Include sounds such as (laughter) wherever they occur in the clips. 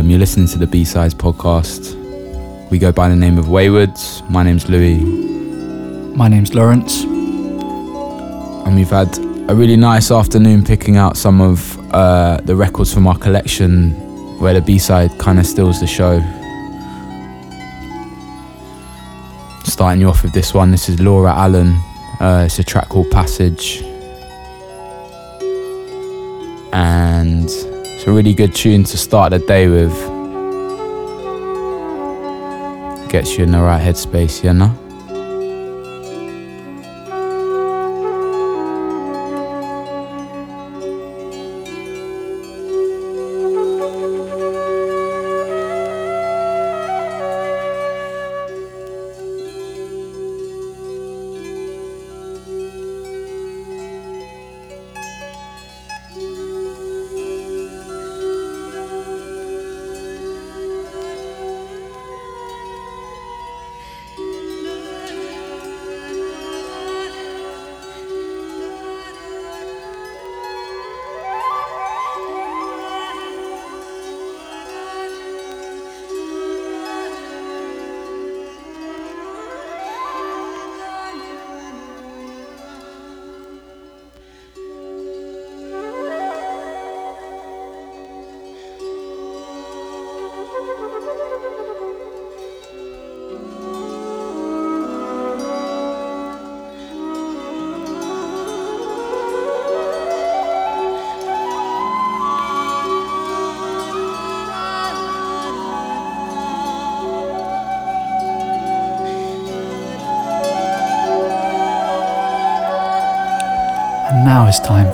Um, you're listening to the B Sides podcast. We go by the name of Waywards. My name's Louis. My name's Lawrence. And we've had a really nice afternoon picking out some of uh, the records from our collection where the B side kind of steals the show. Starting you off with this one, this is Laura Allen. Uh, it's a track called Passage. Really good tune to start the day with. Gets you in the right headspace, you know?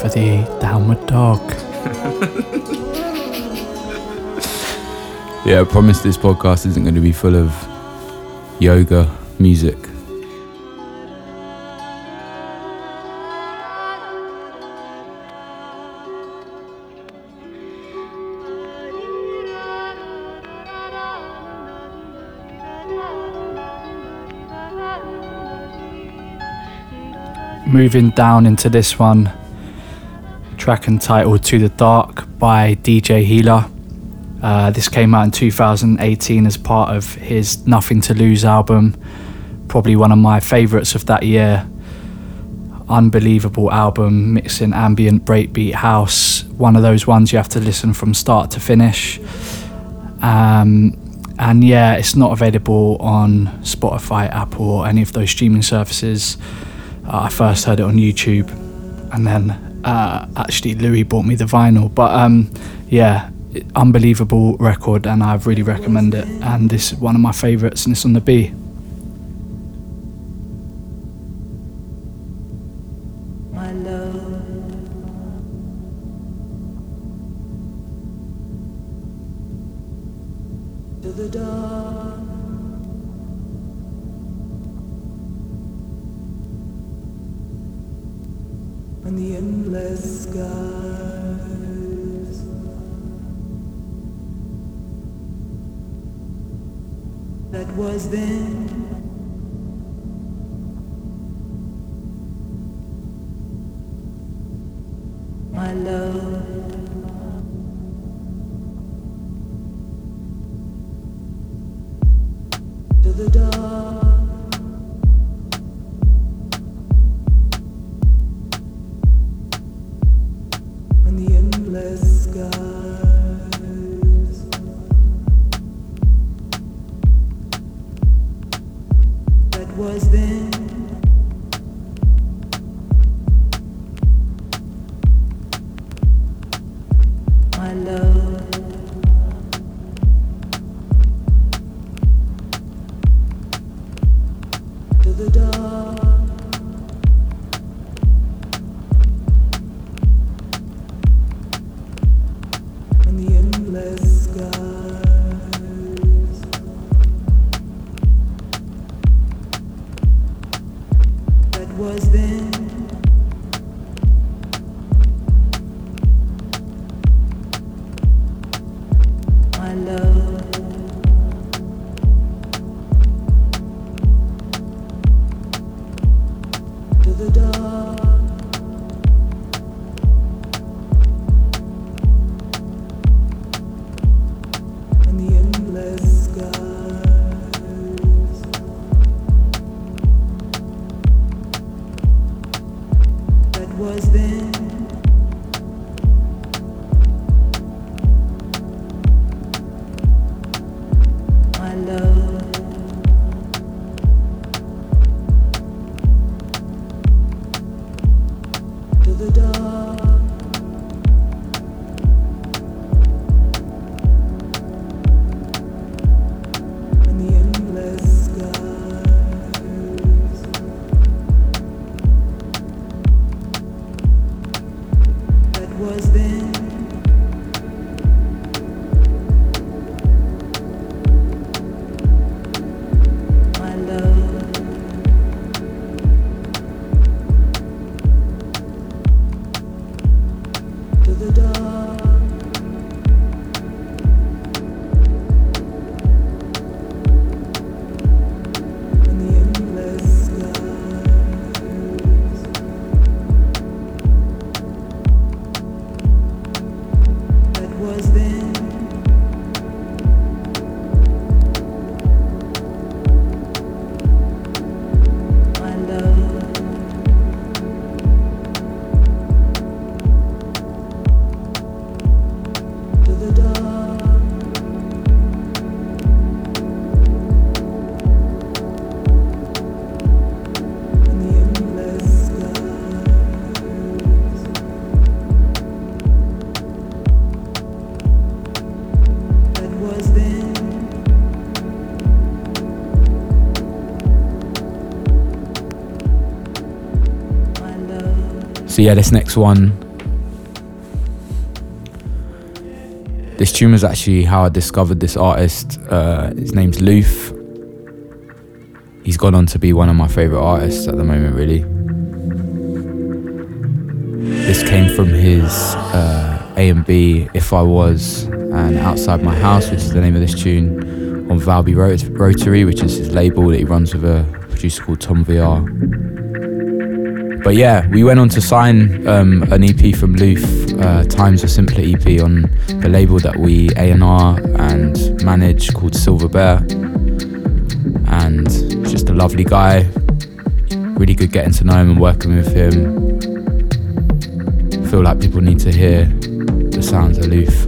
For the downward dog. Yeah, I promise this podcast isn't going to be full of yoga music. Moving down into this one, track entitled To the Dark by DJ Healer. Uh, this came out in 2018 as part of his Nothing to Lose album. Probably one of my favourites of that year. Unbelievable album, mixing ambient breakbeat house. One of those ones you have to listen from start to finish. Um, and yeah, it's not available on Spotify, Apple, or any of those streaming services. Uh, I first heard it on YouTube, and then uh, actually Louis bought me the vinyl. But um, yeah, unbelievable record, and I really recommend it. And this is one of my favourites, and it's on the B. So yeah, this next one. This tune was actually how I discovered this artist. Uh, his name's Loof. He's gone on to be one of my favorite artists at the moment, really. This came from his uh, A and B, If I Was, and Outside My House, which is the name of this tune, on Valby Rot- Rotary, which is his label that he runs with a producer called Tom VR. But yeah, we went on to sign um, an EP from Loof, uh, Times of Simpler EP on the label that we A&R and manage called Silver Bear. And just a lovely guy. Really good getting to know him and working with him. Feel like people need to hear the sounds of Loof.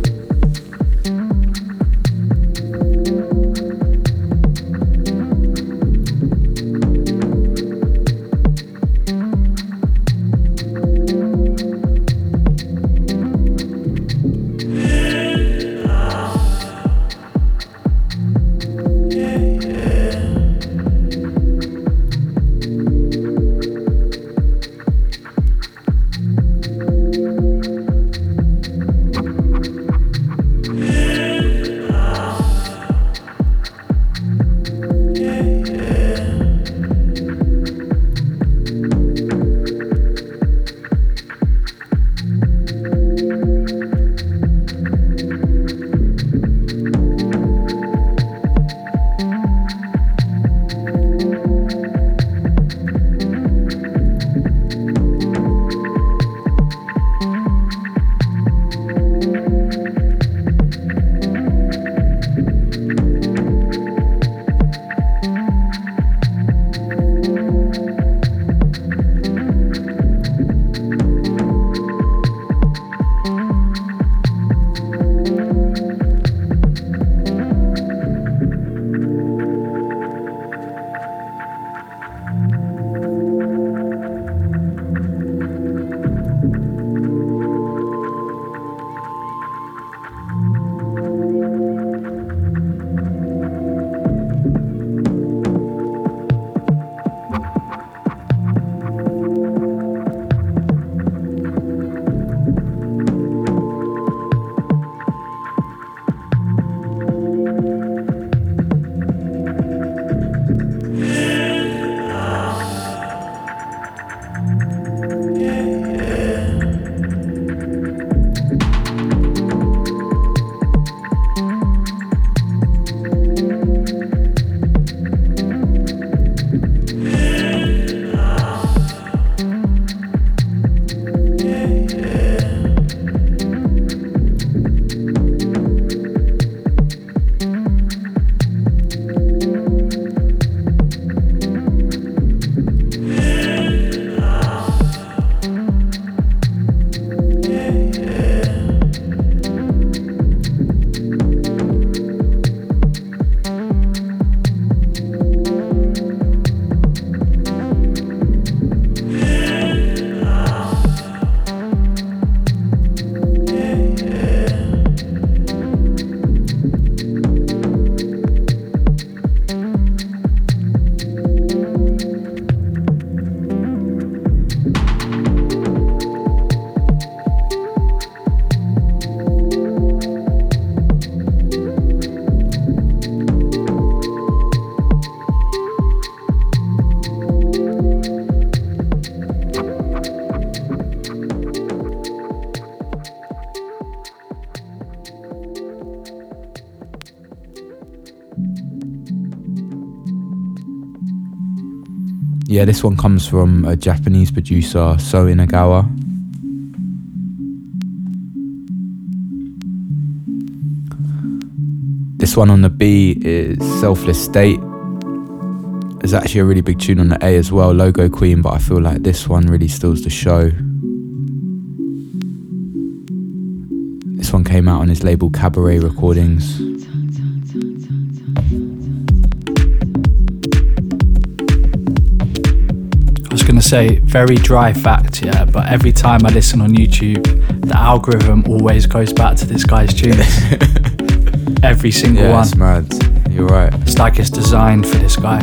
Yeah, this one comes from a Japanese producer, So Inagawa. This one on the B is Selfless State. There's actually a really big tune on the A as well, Logo Queen, but I feel like this one really steals the show. This one came out on his label Cabaret Recordings. Say, very dry fact, yeah, but every time I listen on YouTube, the algorithm always goes back to this guy's tunes. (laughs) every single Yeah, one. it's mad. You're right. It's like it's designed for this guy.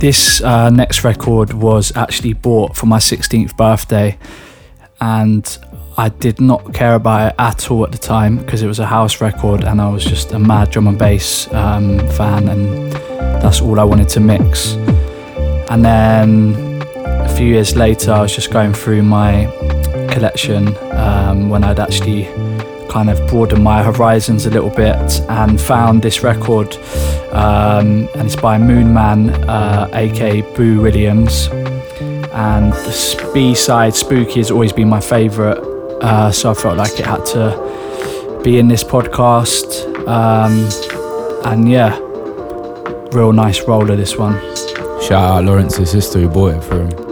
This uh, next record was actually bought for my 16th birthday, and I did not care about it at all at the time because it was a house record, and I was just a mad drum and bass um, fan, and that's all I wanted to mix. And then a few years later, I was just going through my collection um, when I'd actually kind of broadened my horizons a little bit and found this record um, and it's by Moonman, uh, aka Boo Williams. And the B side, Spooky, has always been my favourite, uh, so I felt like it had to be in this podcast. Um, and yeah, real nice roller this one. Shout out Lawrence's sister who bought it for him.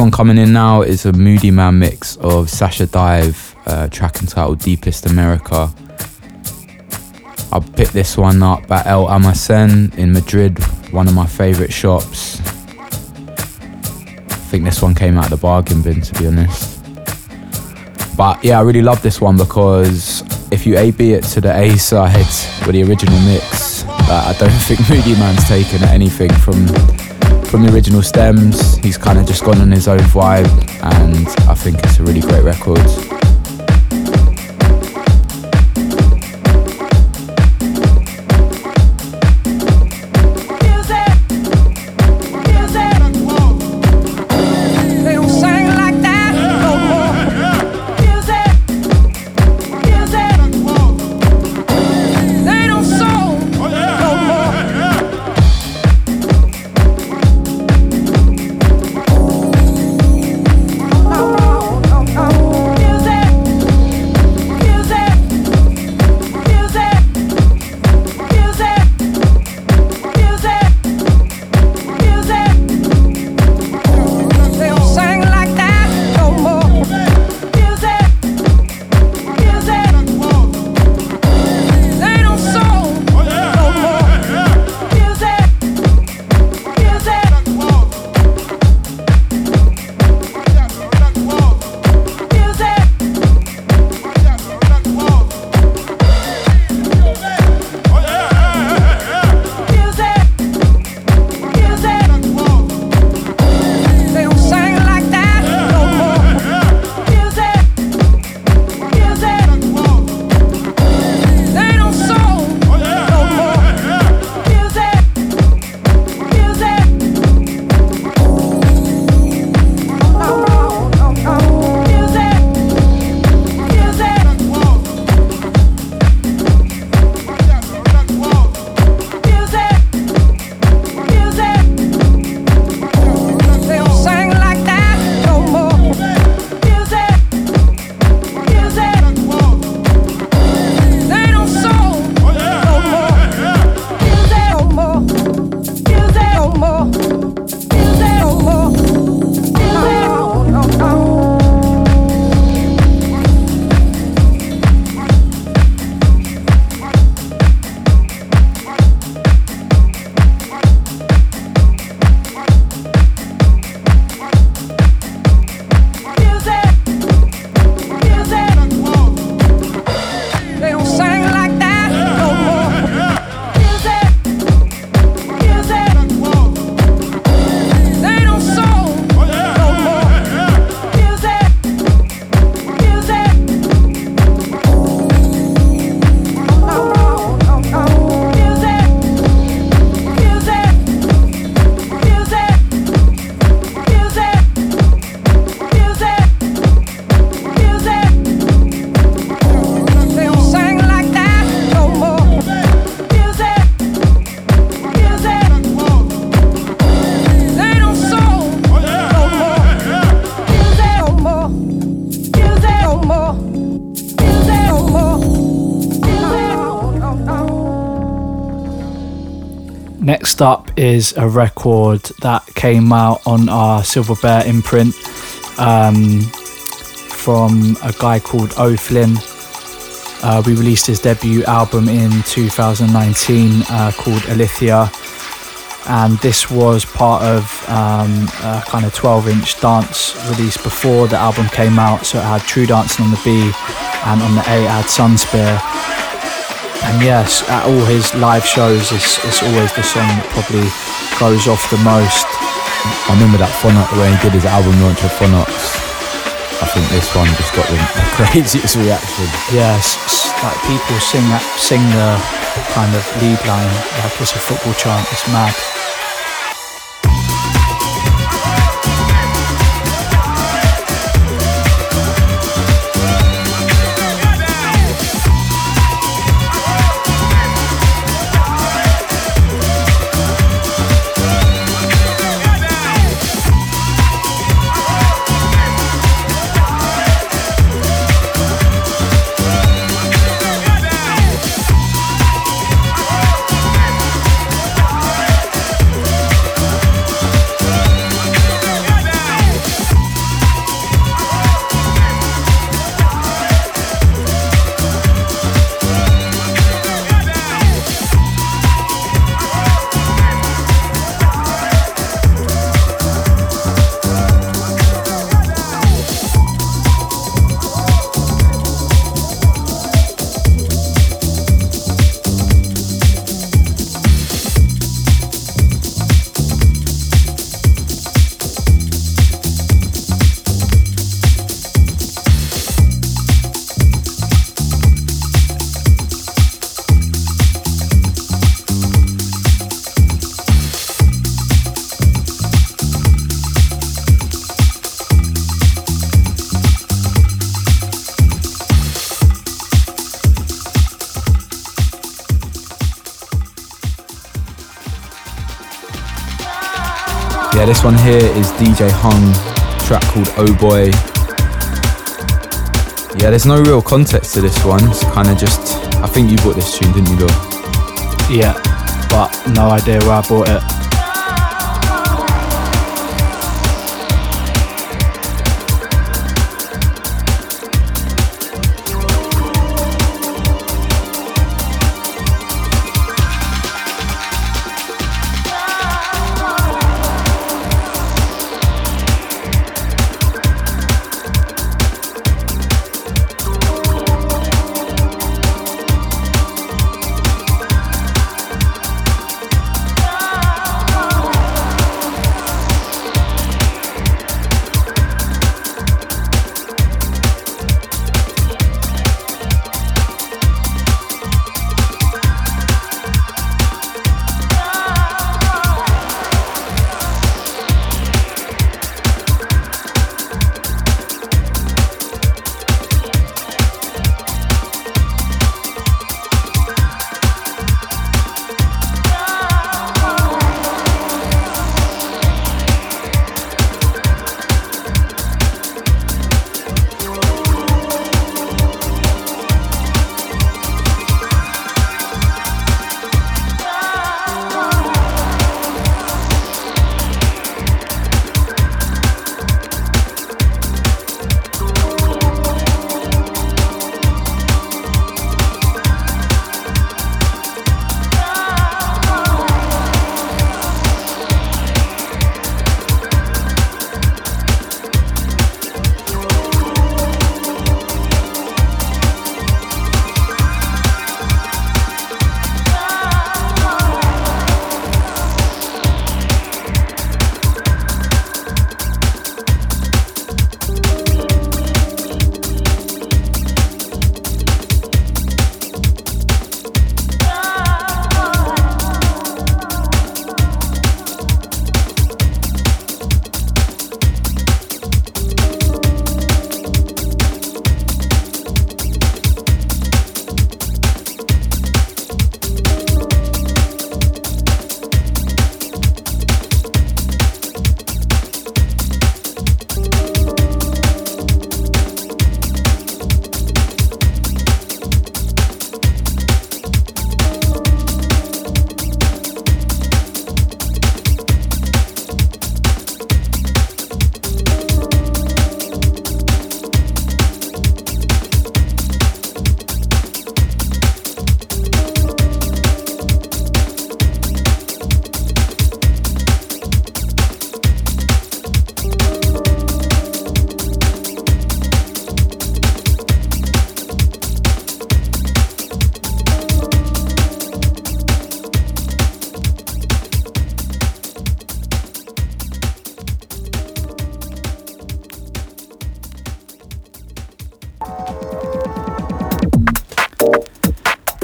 One coming in now is a Moodymann mix of Sascha Dive, uh, track entitled Deepest America. I picked this one up at El Almacen in Madrid, one of my favourite shops. I think this one came out of the bargain bin, to be honest. But yeah, I really love this one because if you A-B it to the A side with the original mix, uh, I don't (laughs) think Moodymann's taken anything from from the original stems. He's kind of just gone on his own vibe, and I think it's a really great record. Is a record that came out on our Silver Bear imprint um, from a guy called O'Flynn. Uh, we released his debut album in 2019 uh, called Alithia, and this was part of um, a kind of 12 inch dance release before the album came out. So it had True Dancing on the B, and on the A it had Sunspear. And yes, at all his live shows, it's, it's always the song that probably goes off the most. I remember that Phonox when he did his album launch with Phonox. I think this one just got the the (laughs) craziest reaction. Yes, like people sing that, sing the kind of lead line like it's a football chant. It's mad. This one here is DJ Hung, track called Oh Boy. Yeah, there's no real context to this one. It's kind of just. I think you bought this tune, didn't you, Law? Yeah, but no idea where I bought it.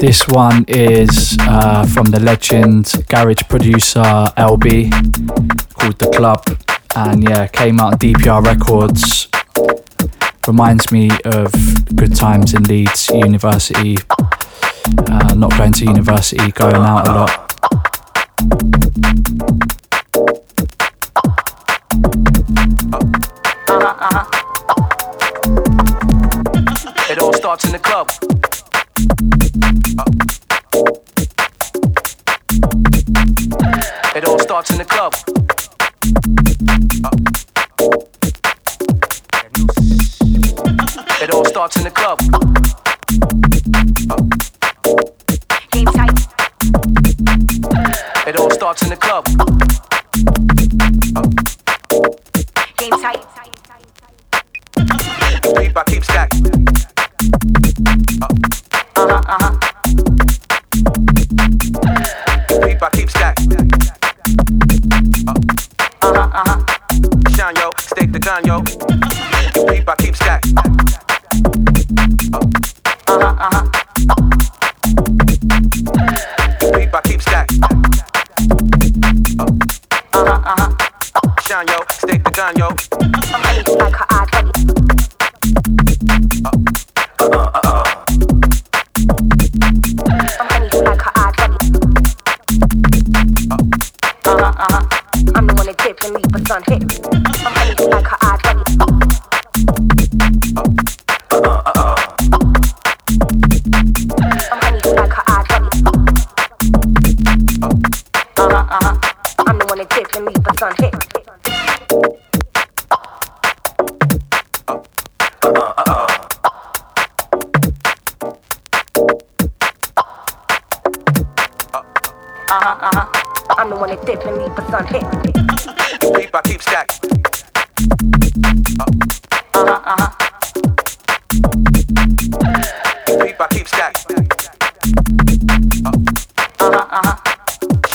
This one is uh, from the legend garage producer LB called The Club. And yeah, came out DPR Records. Reminds me of good times in Leeds University. Uh, not going to university, going out a lot. It in the club. It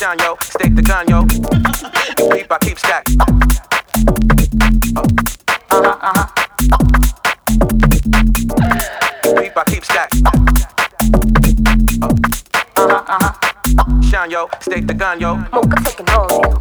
Shine, yo, stake the gun, yo. Keep, I keep stacking. Keep, I keep stacking. Shine, yo, stake the gun, yo. Mocha taking all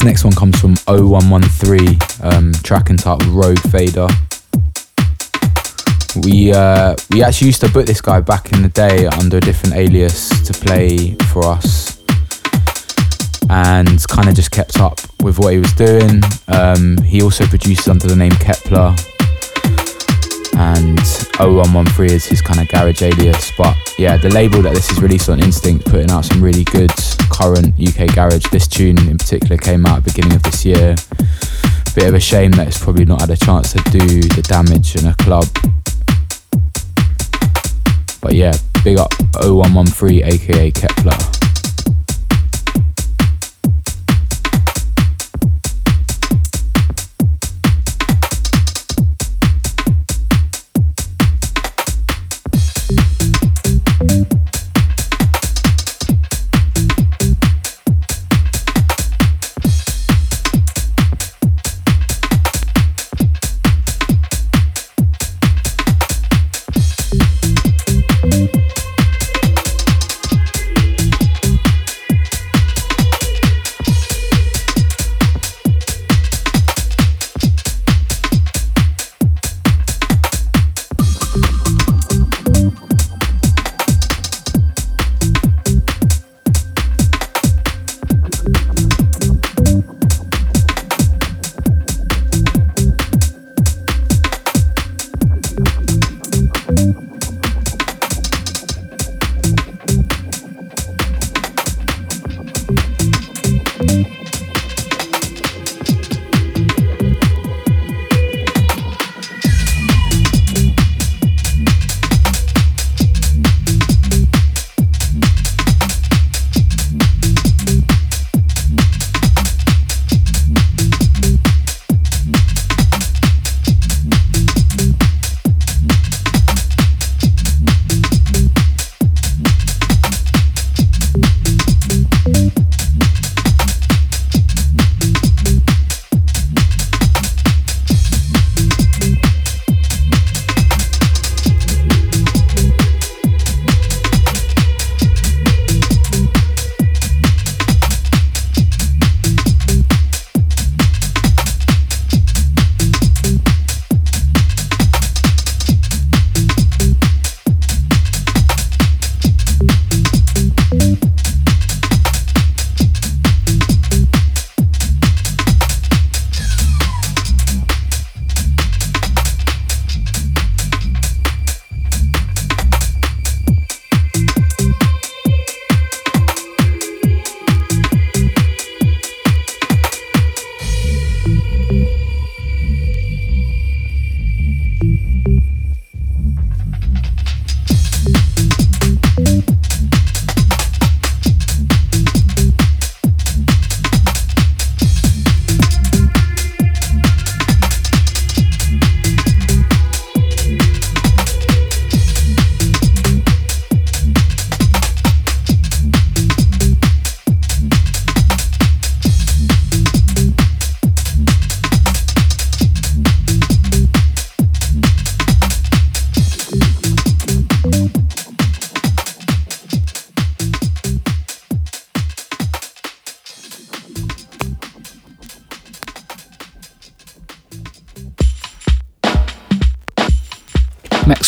this next one comes from 0113, um, track entitled Road Fader. We uh, we actually used to book this guy back in the day under a different alias to play for us, and kind of just kept up with what he was doing. Um, he also produces under the name Kepler, and 0113 is his kind of garage alias. But yeah, the label that this is released on Instinct, putting out some really good current UK garage. This tune in particular came out at the beginning of this year. Bit of a shame that it's probably not had a chance to do the damage in a club. But yeah, big up 0113 aka Kepler.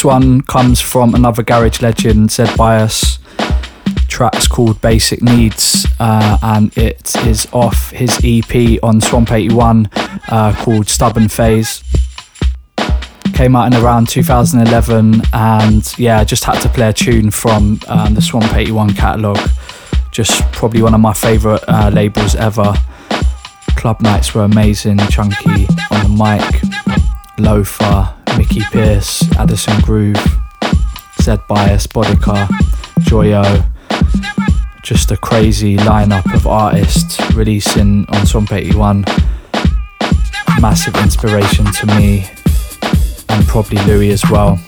One comes from another garage legend, Zed Bias. Track's called Basic Needs, uh, and it is off his EP on Swamp 81 uh, called Stubborn Phase. Came out in around 2011, and yeah, just had to play a tune from um, the Swamp 81 catalogue. Just probably one of my favourite uh, labels ever. Club nights were amazing, chunky on the mic, Loefah, Mickey Pearce, Addison Groove, Zed Bias, Boddika, Joyo. Just a crazy lineup of artists releasing on Swamp 81. Massive inspiration to me and probably Louis as well.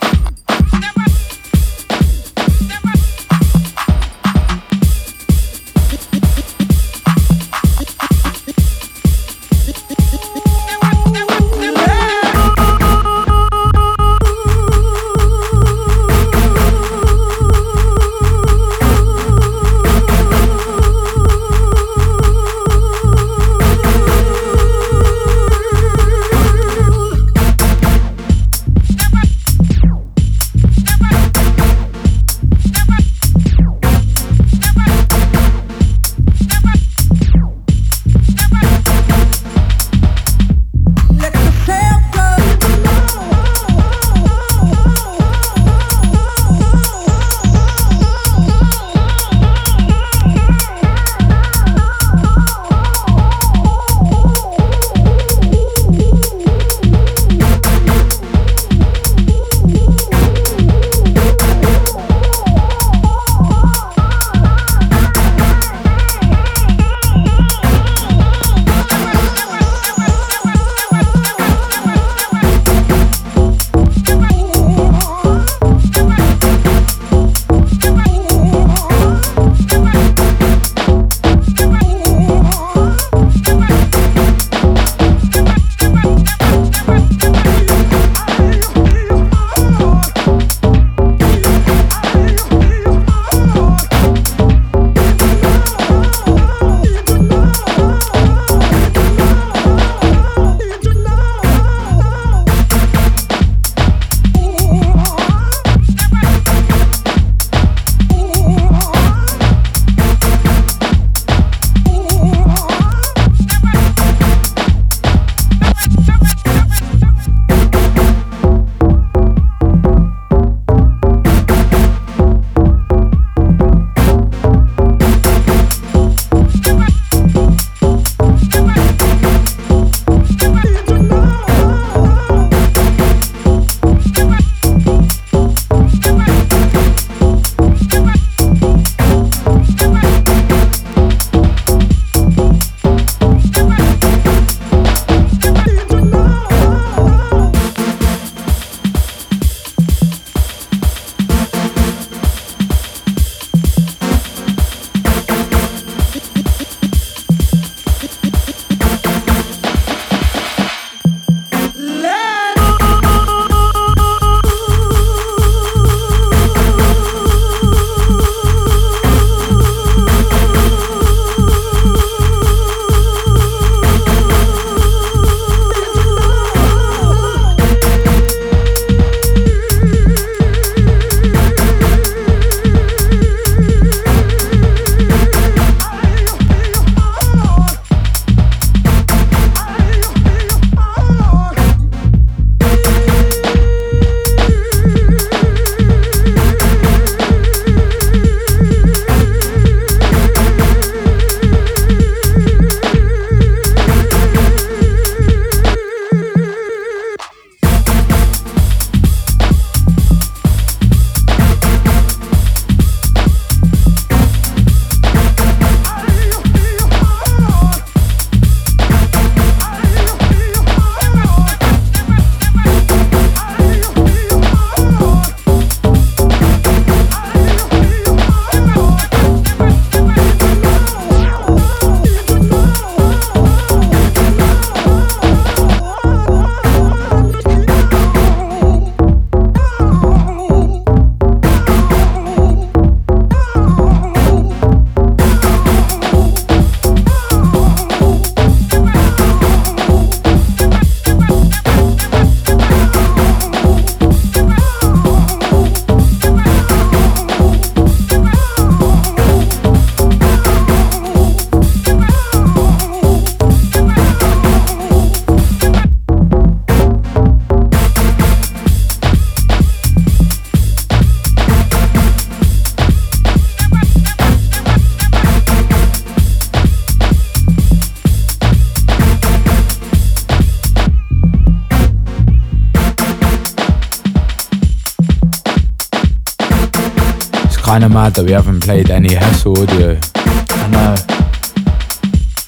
Mad that we haven't played any Hessle audio. I know.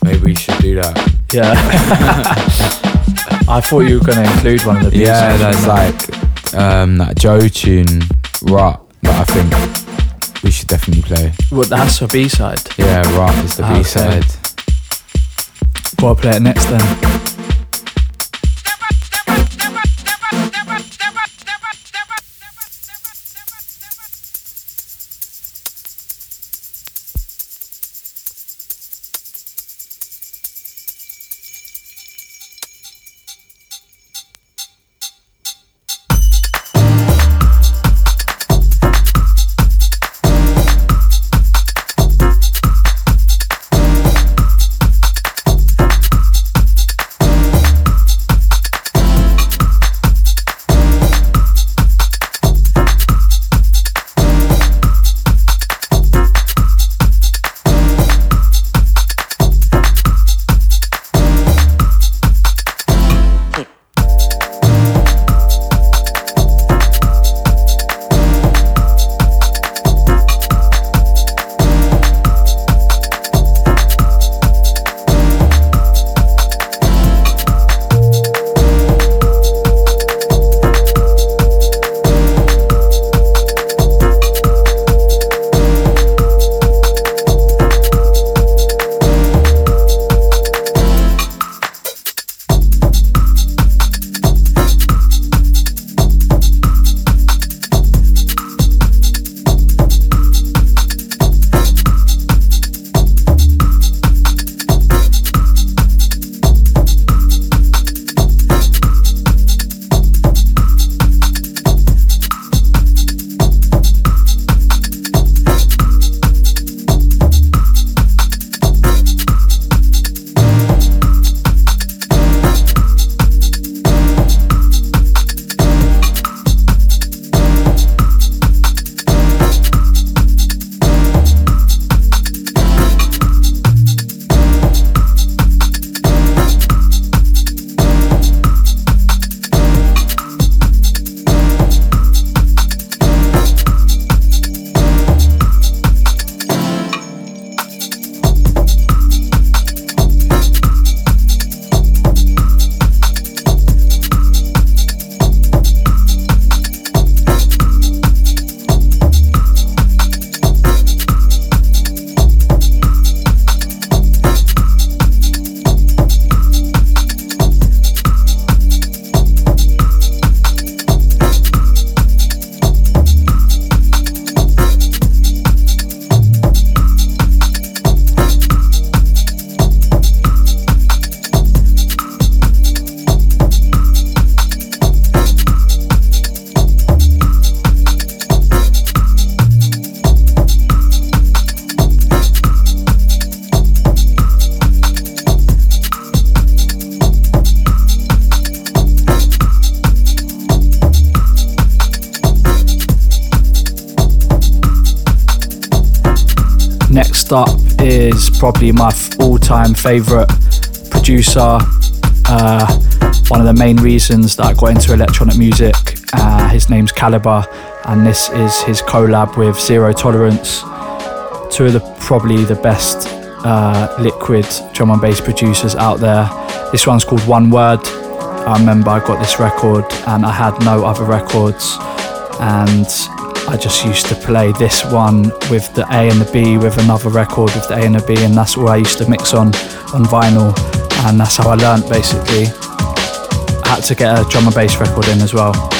Maybe we should do that. Yeah. (laughs) I thought you were going to include one of the Yeah, there's like um, that Joe tune, Rot, that I think we should definitely play. Well, that's a B-side. Yeah, Rot is the Ah. B side. Well, I'll play it next then. Probably my all-time favorite producer. Uh, one of the main reasons that I got into electronic music. Uh, his name's Calibre, and this is his collab with Zero Tolerance. Two of the probably the best uh, liquid drum and bass producers out there. This one's called One Word. I remember I got this record and I had no other records, and I just used to play this one with the A and the B with another record with the A and the B, and that's all I used to mix on on vinyl, and that's how I learnt basically. I had to get a drum and bass record in as well.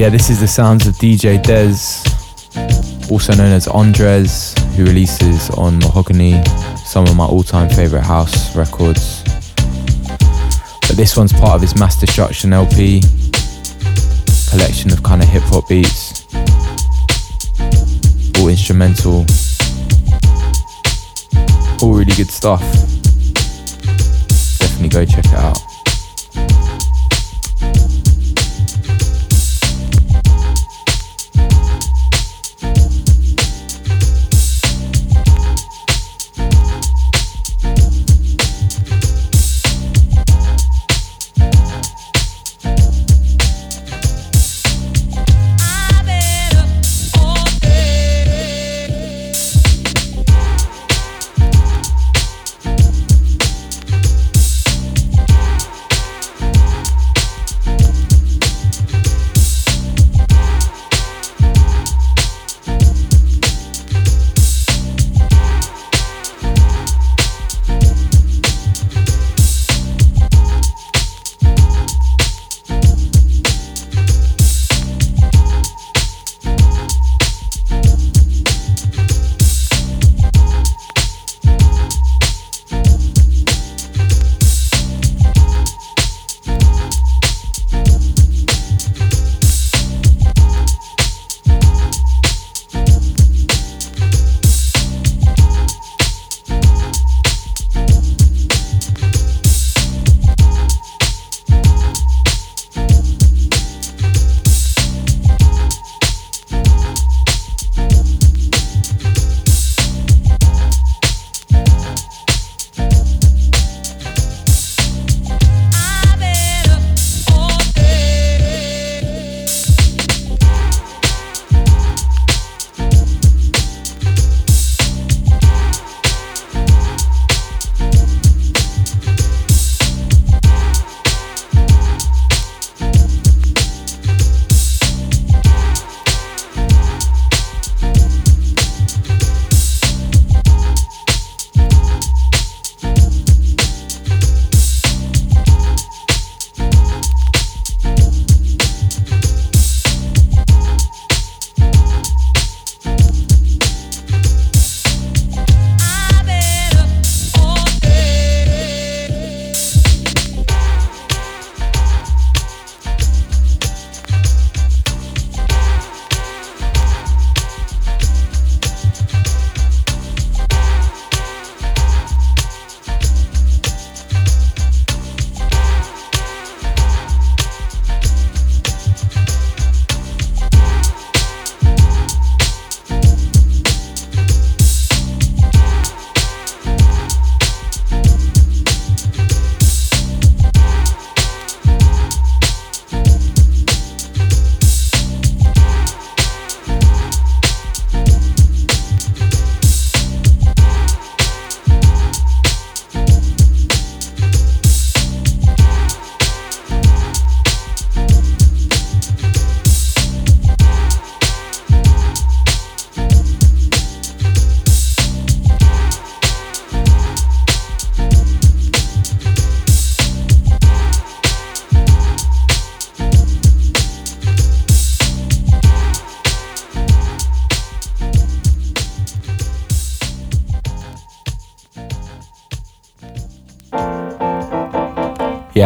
Yeah, this is the sounds of DJ Dez, also known as Andres, who releases on Mahogani some of my all-time favorite house records. But this one's part of his Mass Destruction LP, collection of kind of hip hop beats, all instrumental, all really good stuff. Definitely go check it out.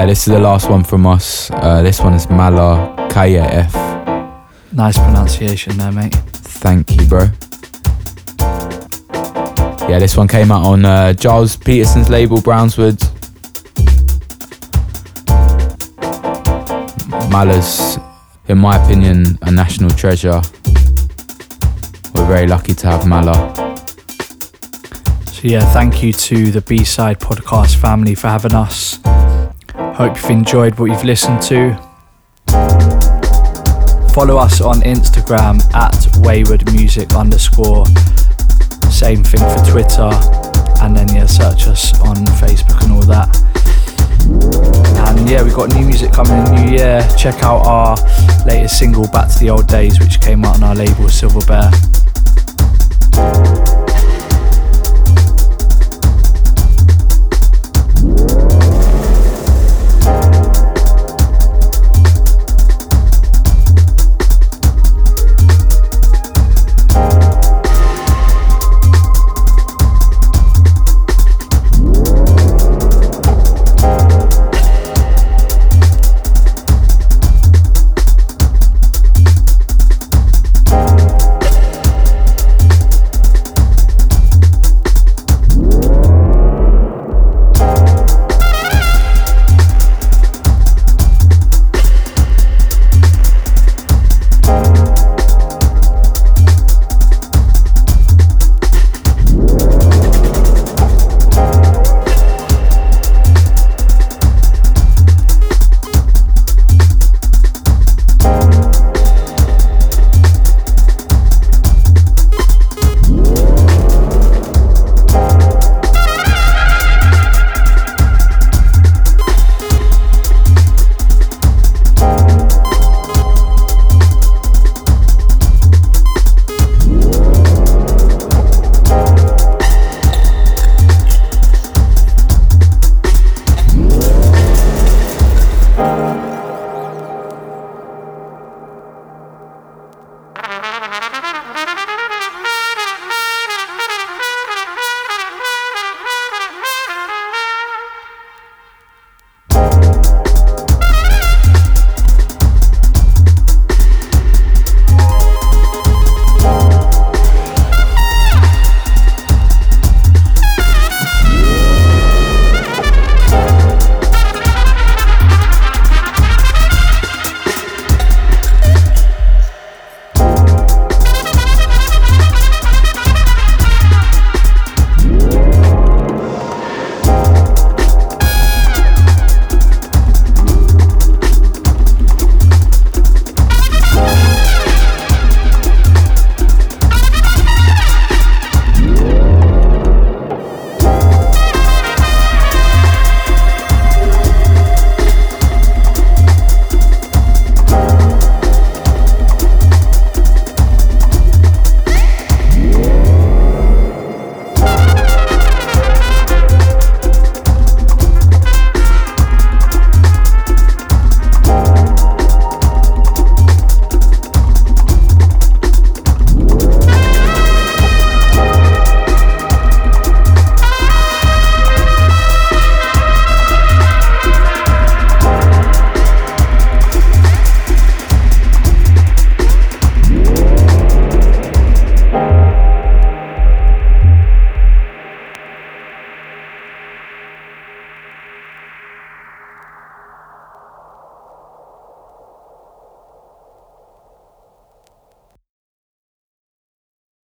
Yeah, this is the last one from us. Uh, this one is Mala Kaya F. Nice pronunciation there, mate. Thank you, bro. Yeah, this one came out on uh, Gilles Peterson's label, Brownswood. Mala's, in my opinion, a national treasure. We're very lucky to have Mala. So yeah, thank you to the B-side podcast family for having us. Hope you've enjoyed what you've listened to. Follow us on Instagram at wayward music underscore. Same thing for Twitter. And then yeah, search us on Facebook and all that. And yeah, we've got new music coming in the new year. Check out our latest single, Back to the Old Days, which came out on our label Silver Bear.